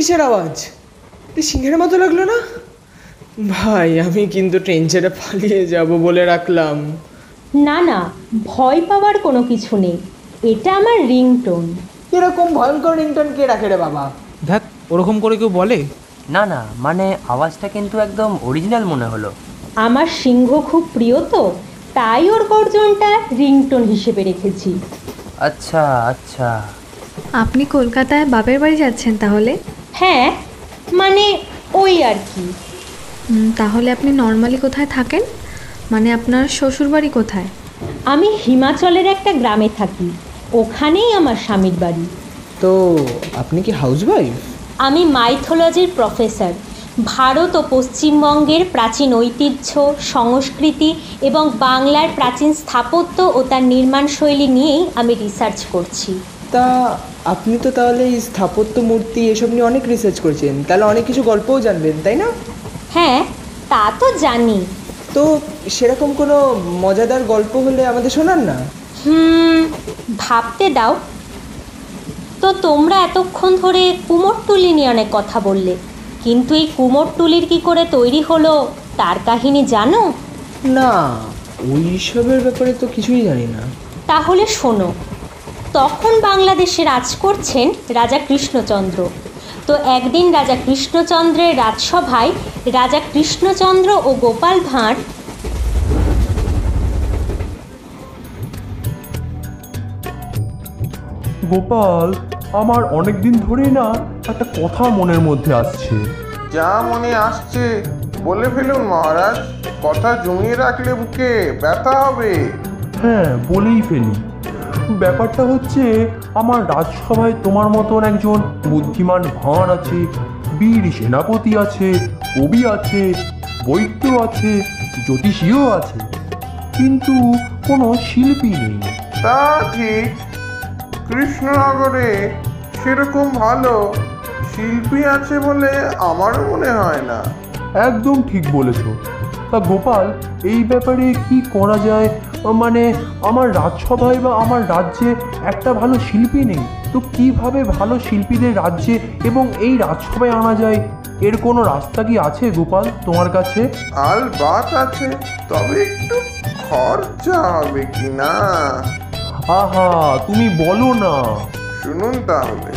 কিসের আওয়াজ? এটা সিংহের মতো লাগল না? ভাই আমি কিন্তু ট্রেন ছেড়ে পালিয়ে যাব বলে রাখলাম। না না ভয় পাওয়ার কোনো কিছু নেই। এটা আমার রিংটোন। এরকম ভয়ঙ্কর রিংটোন কে রাখে রে বাবা? দেখ ওরকম করে কেউ বলে? না না মানে আওয়াজটা কিন্তু একদম অরিজিনাল মনে হলো। আমার সিংহ খুব প্রিয় তো তাই ওর গর্জনটা রিংটোন হিসেবে রেখেছি। আচ্ছা আচ্ছা। আপনি কলকাতায় বাপের বাড়ি যাচ্ছেন তাহলে? হ্যাঁ মানে ওই আর কি। তাহলে আপনি নর্মালি কোথায় থাকেন? মানে আপনার শ্বশুর বাড়ি কোথায়? আমি হিমাচলের একটা গ্রামে থাকি ওখানেই আমার স্বামীর বাড়ি। তো আপনি কি হাউস ওয়াইফ আমি মাইথোলজির প্রফেসর। ভারত ও পশ্চিমবঙ্গের প্রাচীন ঐতিহ্য সংস্কৃতি এবং বাংলার প্রাচীন স্থাপত্য ও তার নির্মাণ শৈলী নিয়েই আমি রিসার্চ করছি। তা আপনি তো তাহলে এই স্থাপত্য মূর্তি এসব নিয়ে অনেক রিসার্চ করেছেন। তাহলে অনেক কিছু গল্পও জানবেন তাই না? হ্যাঁ তা তো জানি। তো সেরকম কোনো মজাদার গল্প হলে আমাদের শোনান না? হুম ভাবতে দাও। তো তোমরা এতক্ষণ ধরে কুমোরটুলি নিয়ে অনেক কথা বললে। কিন্তু এই কুমোরটুলির কি করে তৈরি হলো তার কাহিনী জানো? না ওইসবের ব্যাপারে তো কিছুই জানি না। তাহলে শোনো তখন বাংলাদেশে রাজ করছেন রাজা কৃষ্ণচন্দ্র। তো একদিন রাজা কৃষ্ণচন্দ্রের রাজসভায় রাজা কৃষ্ণচন্দ্র ও গোপাল ভাঁড় গোপাল আমার অনেক দিন ধরেই না একটা কথা মনের মধ্যে আসছে। যা মনে আসছে বলে ফেলুন মহারাজ। কথা জমিয়ে রাখলে বুকে ব্যথা হবে। হ্যাঁ বলেই ফেলি। ব্যাপারটা হচ্ছে আমার রাজসভায় তোমার মতন একজন বুদ্ধিমান ভাঁড় আছে বীর সেনাপতি আছে কবি আছে বৈদ্য আছে জ্যোতিষীও আছে কিন্তু কোনো শিল্পী নেই। তা ঠিক। কৃষ্ণনগরে সেরকম ভালো শিল্পী আছে বলে আমারও মনে হয় না। একদম ঠিক বলেছ। তা গোপাল এই ব্যাপারে কি করা যায়? মানে আমার রাজসভায় বা আমার রাজ্যে একটা ভালো শিল্পী নেই। তো কীভাবে ভালো শিল্পীদের রাজ্যে এবং এই রাজসভায় আনা যায়? এর কোনো রাস্তা কি আছে গোপাল তোমার কাছে? আল বাত আছে তবে একটু খরচা হবে কি না? আহা তুমি বলো না। শুনুন তাহলে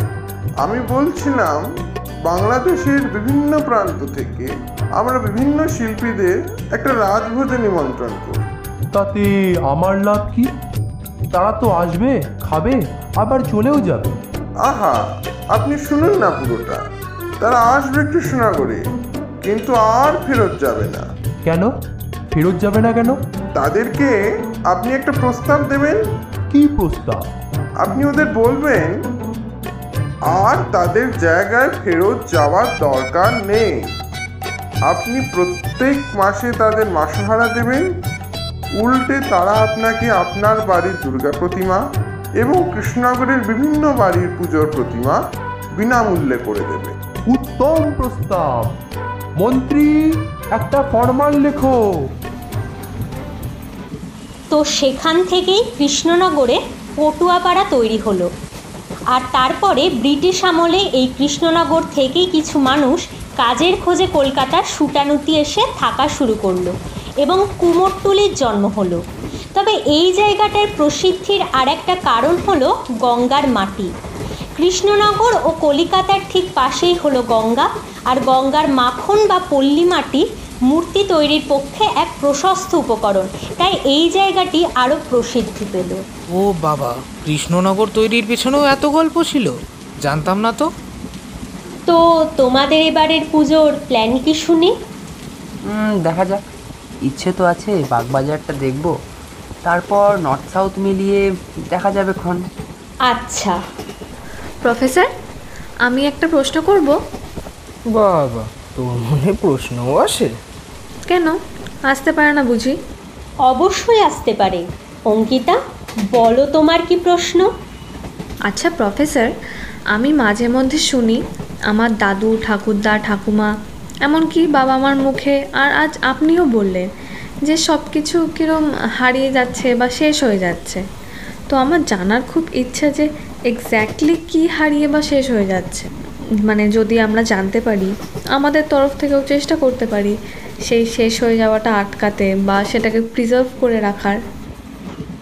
আমি বলছিলাম বাংলাদেশের বিভিন্ন প্রান্ত থেকে আমরা বিভিন্ন শিল্পীদের একটা রাজভোজে নিমন্ত্রণ করি। তাতে আমার লাভ কি? তারা তো আসবে খাবে আবার চলেও যাবে। আহা আপনি শুনুন না পুরোটা। তারা আসবে কৃষ্ণনগরে কিন্তু আর ফেরত যাবে না। কেন? ফেরত যাবে না কেন? তাদেরকে আপনি একটা প্রস্তাব দেবেন? কি প্রস্তাব? আপনি ওদের বলবেন আর তাদের জায়গায় ফেরত যাওয়ার দরকার নেই। আপনি প্রত্যেক মাসে তাদের মাসহারা দেবেন। উল্টে তারা আপনাকে আপনার বাড়ির দুর্গা প্রতিমা এবং কৃষ্ণনগরের বিভিন্ন বাড়ির পুজোর প্রতিমা বিনামূল্যে করে দেবে। উত্তম প্রস্তাব। মন্ত্রী একটা ফরমান লেখো। তো সেখান থেকেই কৃষ্ণনগরে পটুয়াপাড়া তৈরি হলো। আর তারপরে ব্রিটিশ আমলে এই কৃষ্ণনগর থেকেই কিছু মানুষ কাজের খোঁজে কলকাতার সুটানুতি এসে থাকা শুরু করল এবং কুমোরটুলির জন্ম হলো। তবে এই জায়গাটার প্রসিদ্ধির আর একটা কারণ হলো গঙ্গার মাটি। কৃষ্ণনগর ও কলিকাতার ঠিক পাশেই হলো গঙ্গা আর গঙ্গার মাখন বা পল্লী মাটি মূর্তি তৈরির পক্ষে এক প্রশস্ত উপকরণ। তাই এই জায়গাটি আরও প্রসিদ্ধি পেল। ও বাবা, কৃষ্ণনগর তৈরির পেছনেও এত গল্প ছিল? জানতাম না তো। তো তোমাদের এবারের পুজোর প্ল্যান কি শুনি? দেখা যাক। ইচ্ছে তো আছে বাগবাজারটা দেখব। তারপর নর্থ সাউথ মিলিয়ে দেখা যাবে ক্ষণ। আচ্ছা। প্রফেসর আমি একটা প্রশ্ন করব? বাবা তোর মনে প্রশ্নও আসে? কেন? আসতে পারে না বুঝি। অবশ্যই আসতে পারে। অঙ্কিতা বলো তোমার কি প্রশ্ন? আচ্ছা প্রফেসর আমি মাঝে মধ্যে শুনি আমার দাদু, ঠাকুরদা, ঠাকুমা, এমনকি বাবা মার মুখে আর আজ আপনিও বললেন যে সব কিছু কীরম হারিয়ে যাচ্ছে বা শেষ হয়ে যাচ্ছে। তো আমার জানার খুব ইচ্ছা যে এক্স্যাক্টলি কি হারিয়ে বা শেষ হয়ে যাচ্ছে। মানে যদি আমরা জানতে পারি, আমাদের তরফ থেকেও চেষ্টা করতে পারি সেই শেষ হয়ে যাওয়াটা আটকাতে বা সেটাকে প্রিজার্ভ করে রাখার।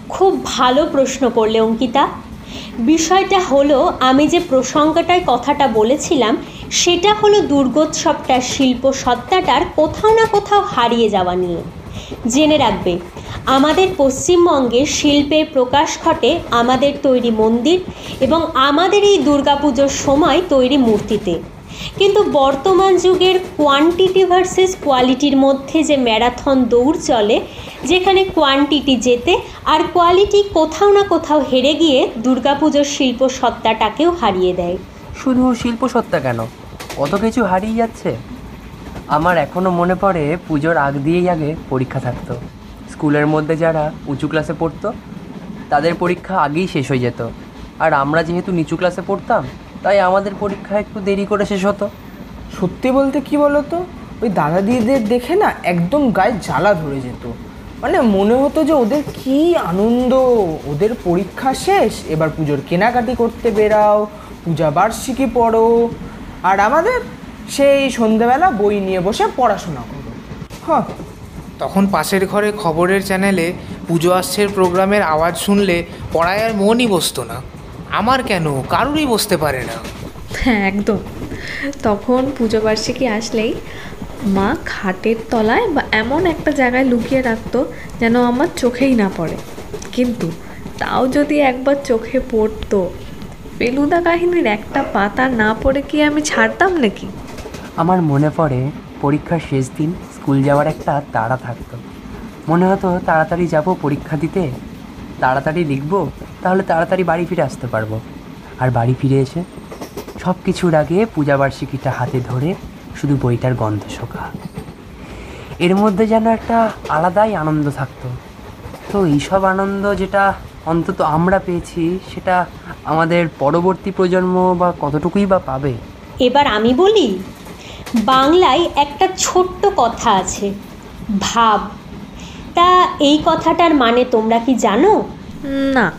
খুব ভালো প্রশ্ন করলে অঙ্কিতা। বিষয়টা হলো, আমি যে প্রসঙ্গটায় কথাটা বলেছিলাম, সেটা হলো দুর্গোৎসবটার শিল্প সত্তাটার কোথাও না কোথাও হারিয়ে যাওয়া নিয়ে। জেনে রাখবে, আমাদের পশ্চিমবঙ্গে শিল্পের প্রকাশ ঘটে আমাদের তৈরি মন্দির এবং আমাদের এই দুর্গাপুজোর সময় তৈরি মূর্তিতে। কিন্তু বর্তমান যুগের কোয়ান্টিটি ভার্সেস কোয়ালিটির মধ্যে যে ম্যারাথন দৌড় চলে, যেখানে কোয়ান্টিটি যেতে আর কোয়ালিটি কোথাও না কোথাও হেরে গিয়ে দুর্গাপুজোর শিল্প সত্তাটাকেও হারিয়ে দেয়। শুধু শিল্পসত্তা কেন? কত কিছু হারিয়ে যাচ্ছে? আমার এখনও মনে পড়ে পুজোর আগ দিয়েই আগে পরীক্ষা থাকতো। স্কুলের মধ্যে যারা উঁচু ক্লাসে পড়তো, তাদের পরীক্ষা আগেই শেষ হয়ে যেত। আর আমরা যেহেতু নিচু ক্লাসে পড়তাম তাই আমাদের পরীক্ষা একটু দেরি করে শেষ হতো। সত্যি বলতে কি বলতো? ওই দাদা দিদিদের দেখে না একদম গায়ে জ্বালা ধরে যেত। মানে মনে হতো যে ওদের কি আনন্দ। ওদের পরীক্ষা শেষ, এবার পুজোর কেনাকাটি করতে বেরাও, পূজা বার্ষিকী পড়ো, আর আমাদের সেই সন্ধেবেলা বই নিয়ে বসে পড়াশোনা করো। হ্যাঁ। তখন পাশের ঘরে খবরের চ্যানেলে পুজো আসছের প্রোগ্রামের আওয়াজ শুনলে পড়ায় আর মনই বসতো না। আমার কেন? কারুরই বসতে পারে না। হ্যাঁ একদম। তখন পুজো বার্ষিকী আসলেই মা খাটের তলায় বা এমন একটা জায়গায় লুকিয়ে রাখতো যেন আমার চোখেই না পড়ে। কিন্তু তাও যদি একবার চোখে পড়তো ফেলুদা কাহিনীর একটা পাতা না পড়ে কি আমি ছাড়তাম নাকি? আমার মনে পড়ে পরীক্ষার শেষ দিন স্কুল যাওয়ার একটা তাড়া থাকতো। মনে হতো তাড়াতাড়ি যাব পরীক্ষা দিতে তাড়াতাড়ি লিখব তাহলে তাড়াতাড়ি বাড়ি ফিরে আসতে পারব। আর বাড়ি ফিরে এসে সব কিছুর আগে পূজাবার্ষিকীটা হাতে ধরে শুধু বইটার গন্ধ শোকা। এর মধ্যে যেন একটা আলাদাই আনন্দ থাকতো। তো এইসব আনন্দ যেটা অন্তত আমরা পেয়েছি সেটা আমাদের পরবর্তী প্রজন্ম বা কতটুকুই বা পাবে? এবার আমি বলি বাংলায় একটা ছোট্ট কথা আছে ভাব। তা এই কথাটার মানে তোমরা কি জানো? না।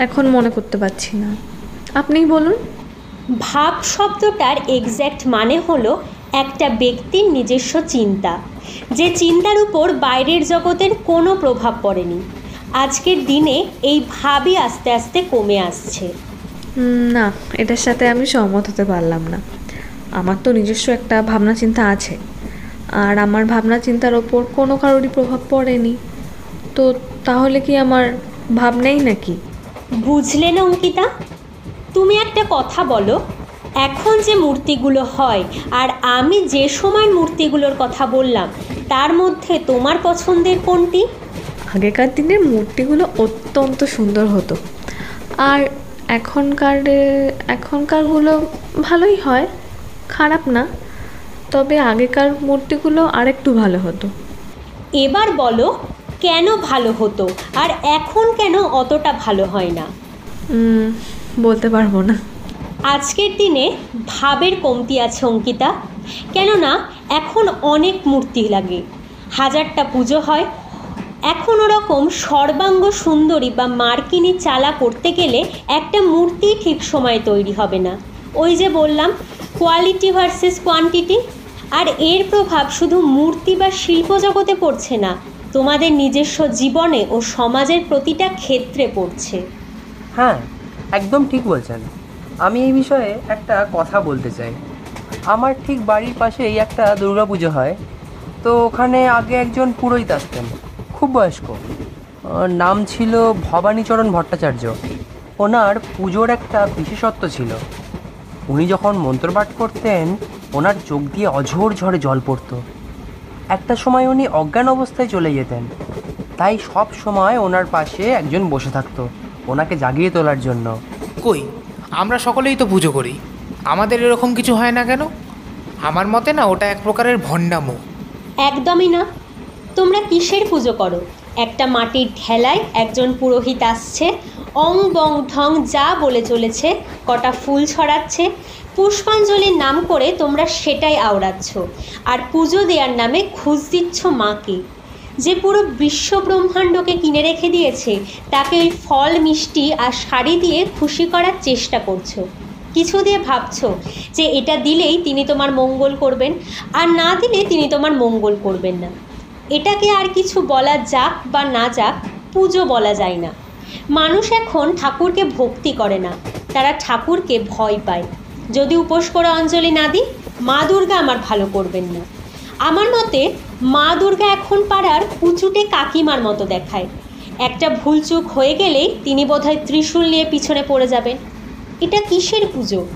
এখন মনে করতে পারছি না। আপনিই বলুন। ভাব শব্দটার এক্স্যাক্ট মানে হলো একটা ব্যক্তির নিজস্ব চিন্তা। যে চিন্তার উপর বাইরের জগতের কোনো প্রভাব পড়েনি। আজকের দিনে এই ভাবই আস্তে আস্তে কমে আসছে। না এটার সাথে আমি সহমত হতে পারলাম না। আমার তো নিজস্ব একটা ভাবনা চিন্তা আছে। আর আমার ভাবনা চিন্তার ওপর কোনো কারোরই প্রভাব পড়েনি। তো তাহলে কি আমার ভাবনাই নাকি? বুঝলে না অঙ্কিতা? তুমি একটা কথা বলো। এখন যে মূর্তিগুলো হয় আর আমি যে সময় মূর্তিগুলোর কথা বললাম তার মধ্যে তোমার পছন্দের কোনটি? আগেকার দিনের মূর্তিগুলো অত্যন্ত সুন্দর হতো। আর এখনকার এখনকারগুলো ভালোই হয় খারাপ না। তবে আগেকার মূর্তিগুলো আরেকটু ভালো হতো। এবার বলো কেন ভালো হতো? আর এখন কেন অতটা ভালো হয় না? বলতে পারব না। আজকের দিনে ভাবের কমতি আছে অঙ্কিতা। কেননা এখন অনেক মূর্তি লাগে। হাজারটা পুজো হয়। এখন ওরকম সর্বাঙ্গ সুন্দরী বা মার্কিনী চালা করতে গেলে একটা মূর্তি ঠিক সময়ে তৈরি হবে না। ওই যে বললাম কোয়ালিটি ভার্সেস কোয়ান্টিটি আর এর প্রভাব শুধু মূর্তি বা শিল্প জগতে পড়ছে না তোমাদের নিজস্ব জীবনে ও সমাজের প্রতিটা ক্ষেত্রে পড়ছে। হ্যাঁ একদম ঠিক বলছেন। আমি এই বিষয়ে একটা কথা বলতে চাই। আমার ঠিক বাড়ির পাশেই একটা দুর্গাপুজো হয়। তো ওখানে আগে একজন পুরোহিত আসতেন, খুব বয়স্ক। নাম ছিল ভবানীচরণ ভট্টাচার্য। ওনার পুজোর একটা বিশেষত্ব ছিল। উনি যখন মন্ত্রপাঠ করতেন, ওনার চোখ দিয়ে অঝোর ঝড়ে জল পড়তো। একটা সময় উনি অজ্ঞান অবস্থায় চলে যেতেন। তাই সব সময় ওনার পাশে একজন বসে থাকতো ওনাকে জাগিয়ে তোলার জন্য। কই? আমরা সকলেই তো পুজো করি। আমাদের এরকম কিছু হয় না কেন? আমার মতে না ওটা এক প্রকারের ভণ্ডামো। একদমই না। তোমরা কিসের পুজো করো? একটা মাটির ঠেলায় একজন পুরোহিত আসছে অং বং ঢং যা বলে চলেছে কটা ফুল ছড়াচ্ছে পুষ্পাঞ্জলির নাম করে তোমরা সেটাই আওড়াচ্ছ। আর পুজো দেওয়ার নামে খুঁজ দিচ্ছ মাকে। যে পুরো বিশ্ব ব্রহ্মাণ্ডকে কিনে রেখে দিয়েছে, তাকে ওই ফল, মিষ্টি আর শাড়ি দিয়ে খুশি করার চেষ্টা করছ। কিছু দিয়ে ভাবছ যে এটা দিলেই তিনি তোমার মঙ্গল করবেন, আর না দিলে তিনি তোমার মঙ্গল করবেন না। এটাকে আর কিছু বলা যাক বা না যাক, পুজো বলা যায় না। মানুষ এখন ঠাকুরকে ভক্তি করে না, তারা ঠাকুরকে ভয় পায়। যদি উপোস করে অঞ্জলি না দিই মা দুর্গা আমার ভালো করবেন না। আমার মতে মা দুর্গা এখন পাড়ার কুচুটে কাকিমার মতো দেখায়। একটা ভুলচুক হয়ে গেলেই তিনি বোধহয় ত্রিশূল নিয়ে পিছনে পড়ে যাবেন। এটা কিসের পুজো?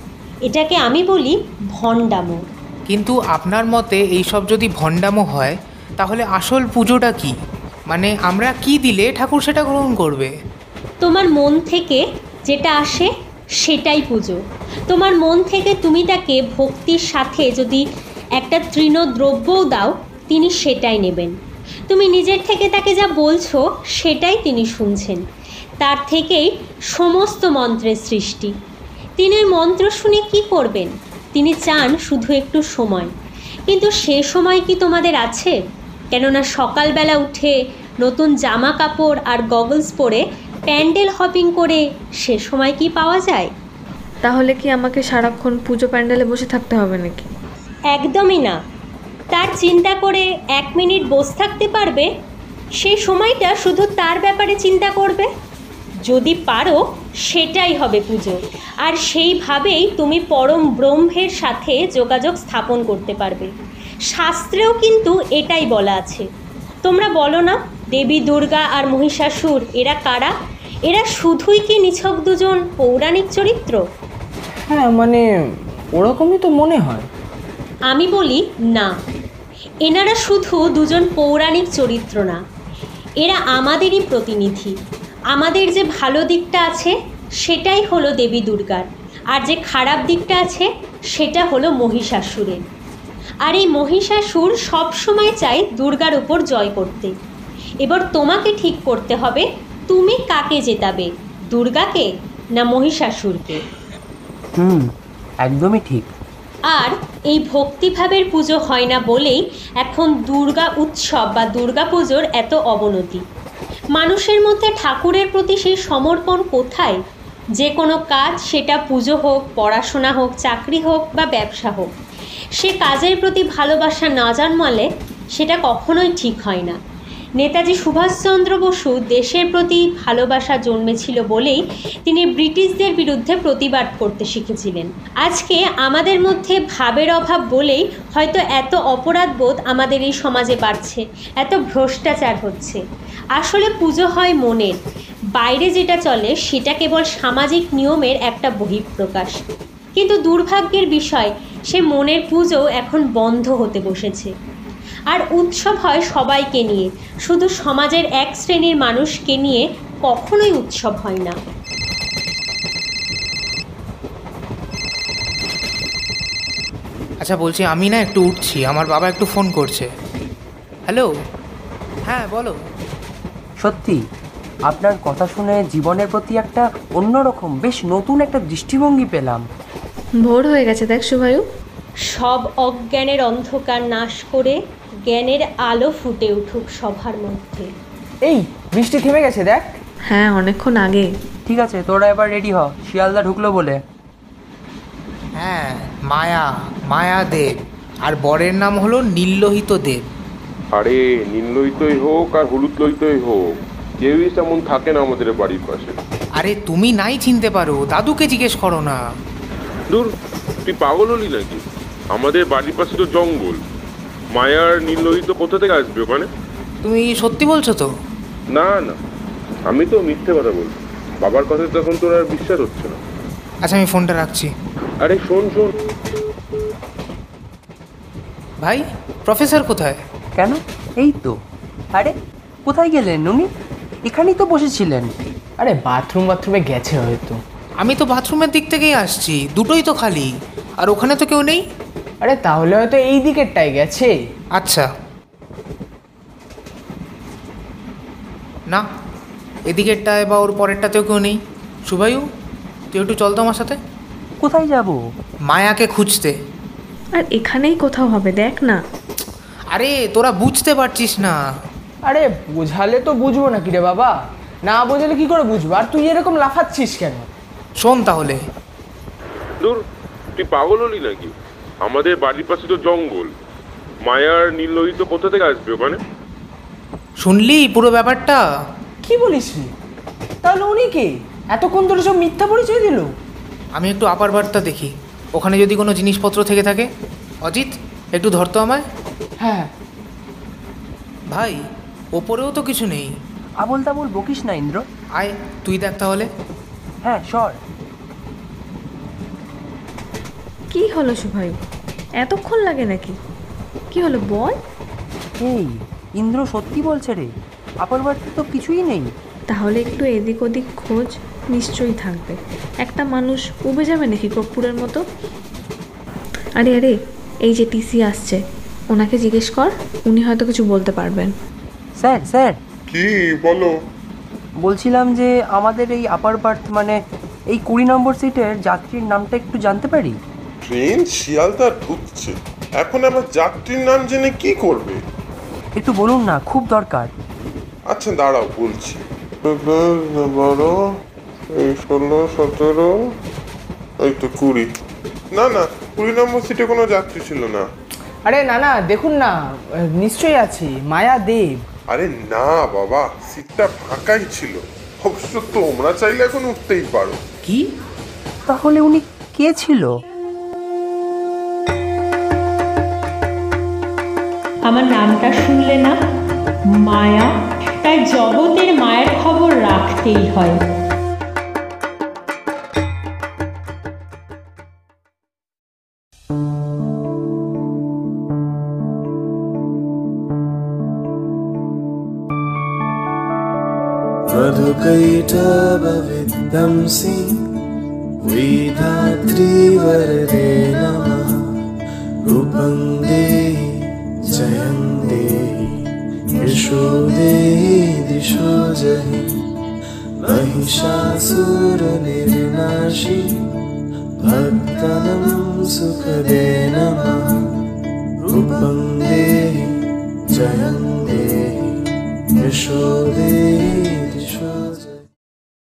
এটাকে আমি বলি ভণ্ডামো। কিন্তু আপনার মতে এইসব যদি ভণ্ডামো হয় তাহলে আসল পুজোটা কি? মানে আমরা কি দিলে ঠাকুর সেটা গ্রহণ করবে? তোমার মন থেকে যেটা আসে সেটাই পুজো। তোমার মন থেকে তুমি তাকে ভক্তির সাথে যদি একটা তৃণ দ্রব্যও দাও, তিনি সেটাই নেবেন। তুমি নিজের থেকে তাকে যা বলছো, সেটাই তিনি শুনছেন। তার থেকেই সমস্ত মন্ত্রের সৃষ্টি। তিনি মন্ত্র শুনে কি করবেন? তিনি চান শুধু একটু সময়। কিন্তু সে সময় কি তোমাদের আছে? কেননা সকালবেলা উঠে নতুন জামা কাপড় আর গগলস পরে প্যান্ডেল হপিং করে সে সময় কি পাওয়া যায়? তাহলে কি আমাকে সারাক্ষণ পুজো প্যান্ডেলে বসে থাকতে হবে নাকি? একদমই না। তার চিন্তা করে এক মিনিট বসে থাকতে পারবে? সেই সময়টা শুধু তার ব্যাপারে চিন্তা করবে? যদি পারো সেটাই হবে পুজো। আর সেইভাবেই তুমি পরম ব্রহ্মের সাথে যোগাযোগ স্থাপন করতে পারবে। শাস্ত্রেও কিন্তু এটাই বলা আছে। তোমরা বলো না দেবী দুর্গা আর মহিষাসুর এরা কারা? এরা শুধুই কি নিছক দুজন পৌরাণিক চরিত্র? হ্যাঁ মানে ওরকমই তো মনে হয়। আমি বলি না। এনারা শুধু দুজন পৌরাণিক চরিত্র না এরা আমাদেরই প্রতিনিধি। আমাদের যে ভালো দিকটা আছে সেটাই হলো দেবী দুর্গার। আর যে খারাপ দিকটা আছে সেটা হলো মহিষাসুরের। আর এই মহিষাসুর সবসময় চায় দুর্গার উপর জয় করতে। এবার তোমাকে ঠিক করতে হবে তুমি কাকে জেতাবে দুর্গাকে না মহিষাসুরকে? হুম একদমই ঠিক। আর এই ভক্তিভাবের পুজো হয় না বলেই এখন দুর্গা উৎসব বা দুর্গা পুজোর এত অবনতি। মানুষের মধ্যে ঠাকুরের প্রতি সেই সমর্পণ কোথায়? যে কোনো কাজ সেটা পুজো হোক পড়াশোনা হোক চাকরি হোক বা ব্যবসা হোক। সে কাজের প্রতি ভালোবাসা না জন্মালে সেটা কখনোই ঠিক হয় না। নেতাজি সুভাষচন্দ্র বসু দেশের প্রতি ভালোবাসা জন্মেছিল বলেই তিনি ব্রিটিশদের বিরুদ্ধে প্রতিবাদ করতে শিখেছিলেন। আজকে আমাদের মধ্যে ভাবের অভাব বলেই হয়তো এত অপরাধবোধ আমাদের এই সমাজে বাড়ছে, এত ভ্রষ্টাচার হচ্ছে। আসলে পুজো হয় মনের, বাইরে যেটা চলে সেটা কেবল সামাজিক নিয়মের একটা বহিঃপ্রকাশ। কিন্তু দুর্ভাগ্যের বিষয়, সে মনের পুজো এখন বন্ধ হতে বসেছে। আর উৎসব হয় সবাইকে নিয়ে। শুধু সমাজের এক শ্রেণির মানুষকে নিয়ে কখনোই উৎসব হয় না। আচ্ছা বলছি আমি না একটু উঠছি। আমার বাবা একটু ফোন করছে। হ্যালো? হ্যাঁ বলো। সত্যি আপনার কথা শুনে জীবনের প্রতি একটা অন্যরকম বেশ নতুন একটা দৃষ্টিভঙ্গি পেলাম। ভোর হয়ে গেছে দেখ শুভায়ু সব অজ্ঞানের অন্ধকার নাশ করে জ্ঞানের আলো ফুটে উঠুক সবার মধ্যে। এই বৃষ্টি থেমে গেছে দেখ। হ্যাঁ অনেকক্ষণ আগে। ঠিক আছে তোরা এবার রেডি হ। শিয়ালদা ঢুকলো বলে। হ্যাঁ মায়া মায়া দেব। আর বরের নাম হলো নীললোহিত দেব। আরে নীল লইতই হোক আর হলুদ লইতই হোক কেউই তেমন থাকে না আমাদের বাড়ির পাশে। আরে তুমি নাই চিনতে পারো দাদুকে জিজ্ঞেস করো না। দূর তুই পাগল হলি নাকি? আমাদের বাড়ির পাশে তো জঙ্গল। মায়ার নীল লোহিত কোথা থেকে আসবে ওখানে? তুমি সত্যি বলছো তো? না না। আমি তো মিথ্যে কথা বলছি। বাবার কথা তখন তোর আর বিশ্বাস হচ্ছে না। আচ্ছা আমি ফোনটা রাখছি। আরে শোন শোন। ভাই প্রফেসর কোথায়? কেন? এই তো। আরে কোথায় গেলেন উনি? এখানেই তো বসেছিলেন। আরে বাথরুম বাথরুমে গেছে হয়তো। আমি তো বাথরুমের দিক থেকেই আসছি। দুটোই তো খালি। আর ওখানে তো কেউ নেই? আরে তাহলে হয়তো এই দিকেরটাই গেছে। আচ্ছা। না এদিকেরটায় বা ওর পরেরটাতেও কেউ নেই। শুভায়ু তুই একটু চল তো আমার সাথে। কোথায় যাব? মায়াকে খুঁজতে। আর এখানেই কোথাও হবে দেখ না। আরে তোরা বুঝতে পারছিস না। আরে বোঝালে তো বুঝব নাকি রে বাবা? না বোঝালে কি করে বুঝব? আর তুই এরকম লাফাচ্ছিস কেন? শোন তাহলে। দূর তুই পাগল হলি নাকি? আমাদের বাড়ির পাশে তো জঙ্গল। মায়ার নীললোহিত কোথা থেকে আসবে ওখানে? শুনলি পুরো ব্যাপারটা? কি বলিস রে? তাহলে উনি কে? এতক্ষণ ধরে সব মিথ্যা পরিচয় দিল। আমি একটু আপার বার্তা দেখি। ওখানে যদি কোনো জিনিসপত্র থেকে থাকে? অজিত একটু ধরতো আমায়। হ্যাঁ। ভাই ওপরেও তো কিছু নেই। আবল তাবল বকিস না ইন্দ্র। আয় তুই দেখ তাহলে। হ্যাঁ সর। কি হলো সুভাই? এতক্ষণ লাগে নাকি? কি হলো বল? এই ইন্দ্র সত্যি বলছে রে। আপার বাড়িতে তো কিছুই নেই। তাহলে একটু এদিক ওদিক খোঁজ নিশ্চয়ই থাকবে। একটা মানুষ উবে যাবে নাকি কর্পূরের মতো? আরে আরে এই যে টিসি আসছে। ওনাকে জিজ্ঞেস কর উনি হয়তো কিছু বলতে পারবেন। Sir sir. কি? বলো। বলছিলাম যে আমাদের এই আপার বার্থ মানে এই কুড়ি নম্বর সিটের যাত্রীর নামটা একটু জানতে পারি? ট্রেন শিয়ালদা ঢুকছে। এখন আবার যাত্রীর নাম জেনে কি করবে? একটু বলুন না খুব দরকার। আচ্ছা দাঁড়াও বলছি। বারো এই ষোলো সতেরো এই তো কুড়ি। না না কুড়ি নম্বর সিটে কোনো যাত্রী ছিল না। আরে না না দেখুন না নিশ্চয়ই আছে মায়া দেব। আরে না বাবা সিটটা ফাঁকাই ছিল। অবশ্য তোমরা চাইলে এখন উঠতেই পারো। কি? তাহলে উনি কে ছিল? আমার নামটা শুনলে না মায়া তাই জগতের মায়ের খবর রাখতেই হয় मधुकैटभविद्धंसि वेदात्रीवरदे नमः रूपं देहि यशो देहि दिशो जहि महिषासुरनिर्नाशि भक्तनं सुखदे नमः। रूपं देहि जयं देहि यशो देहि दिशो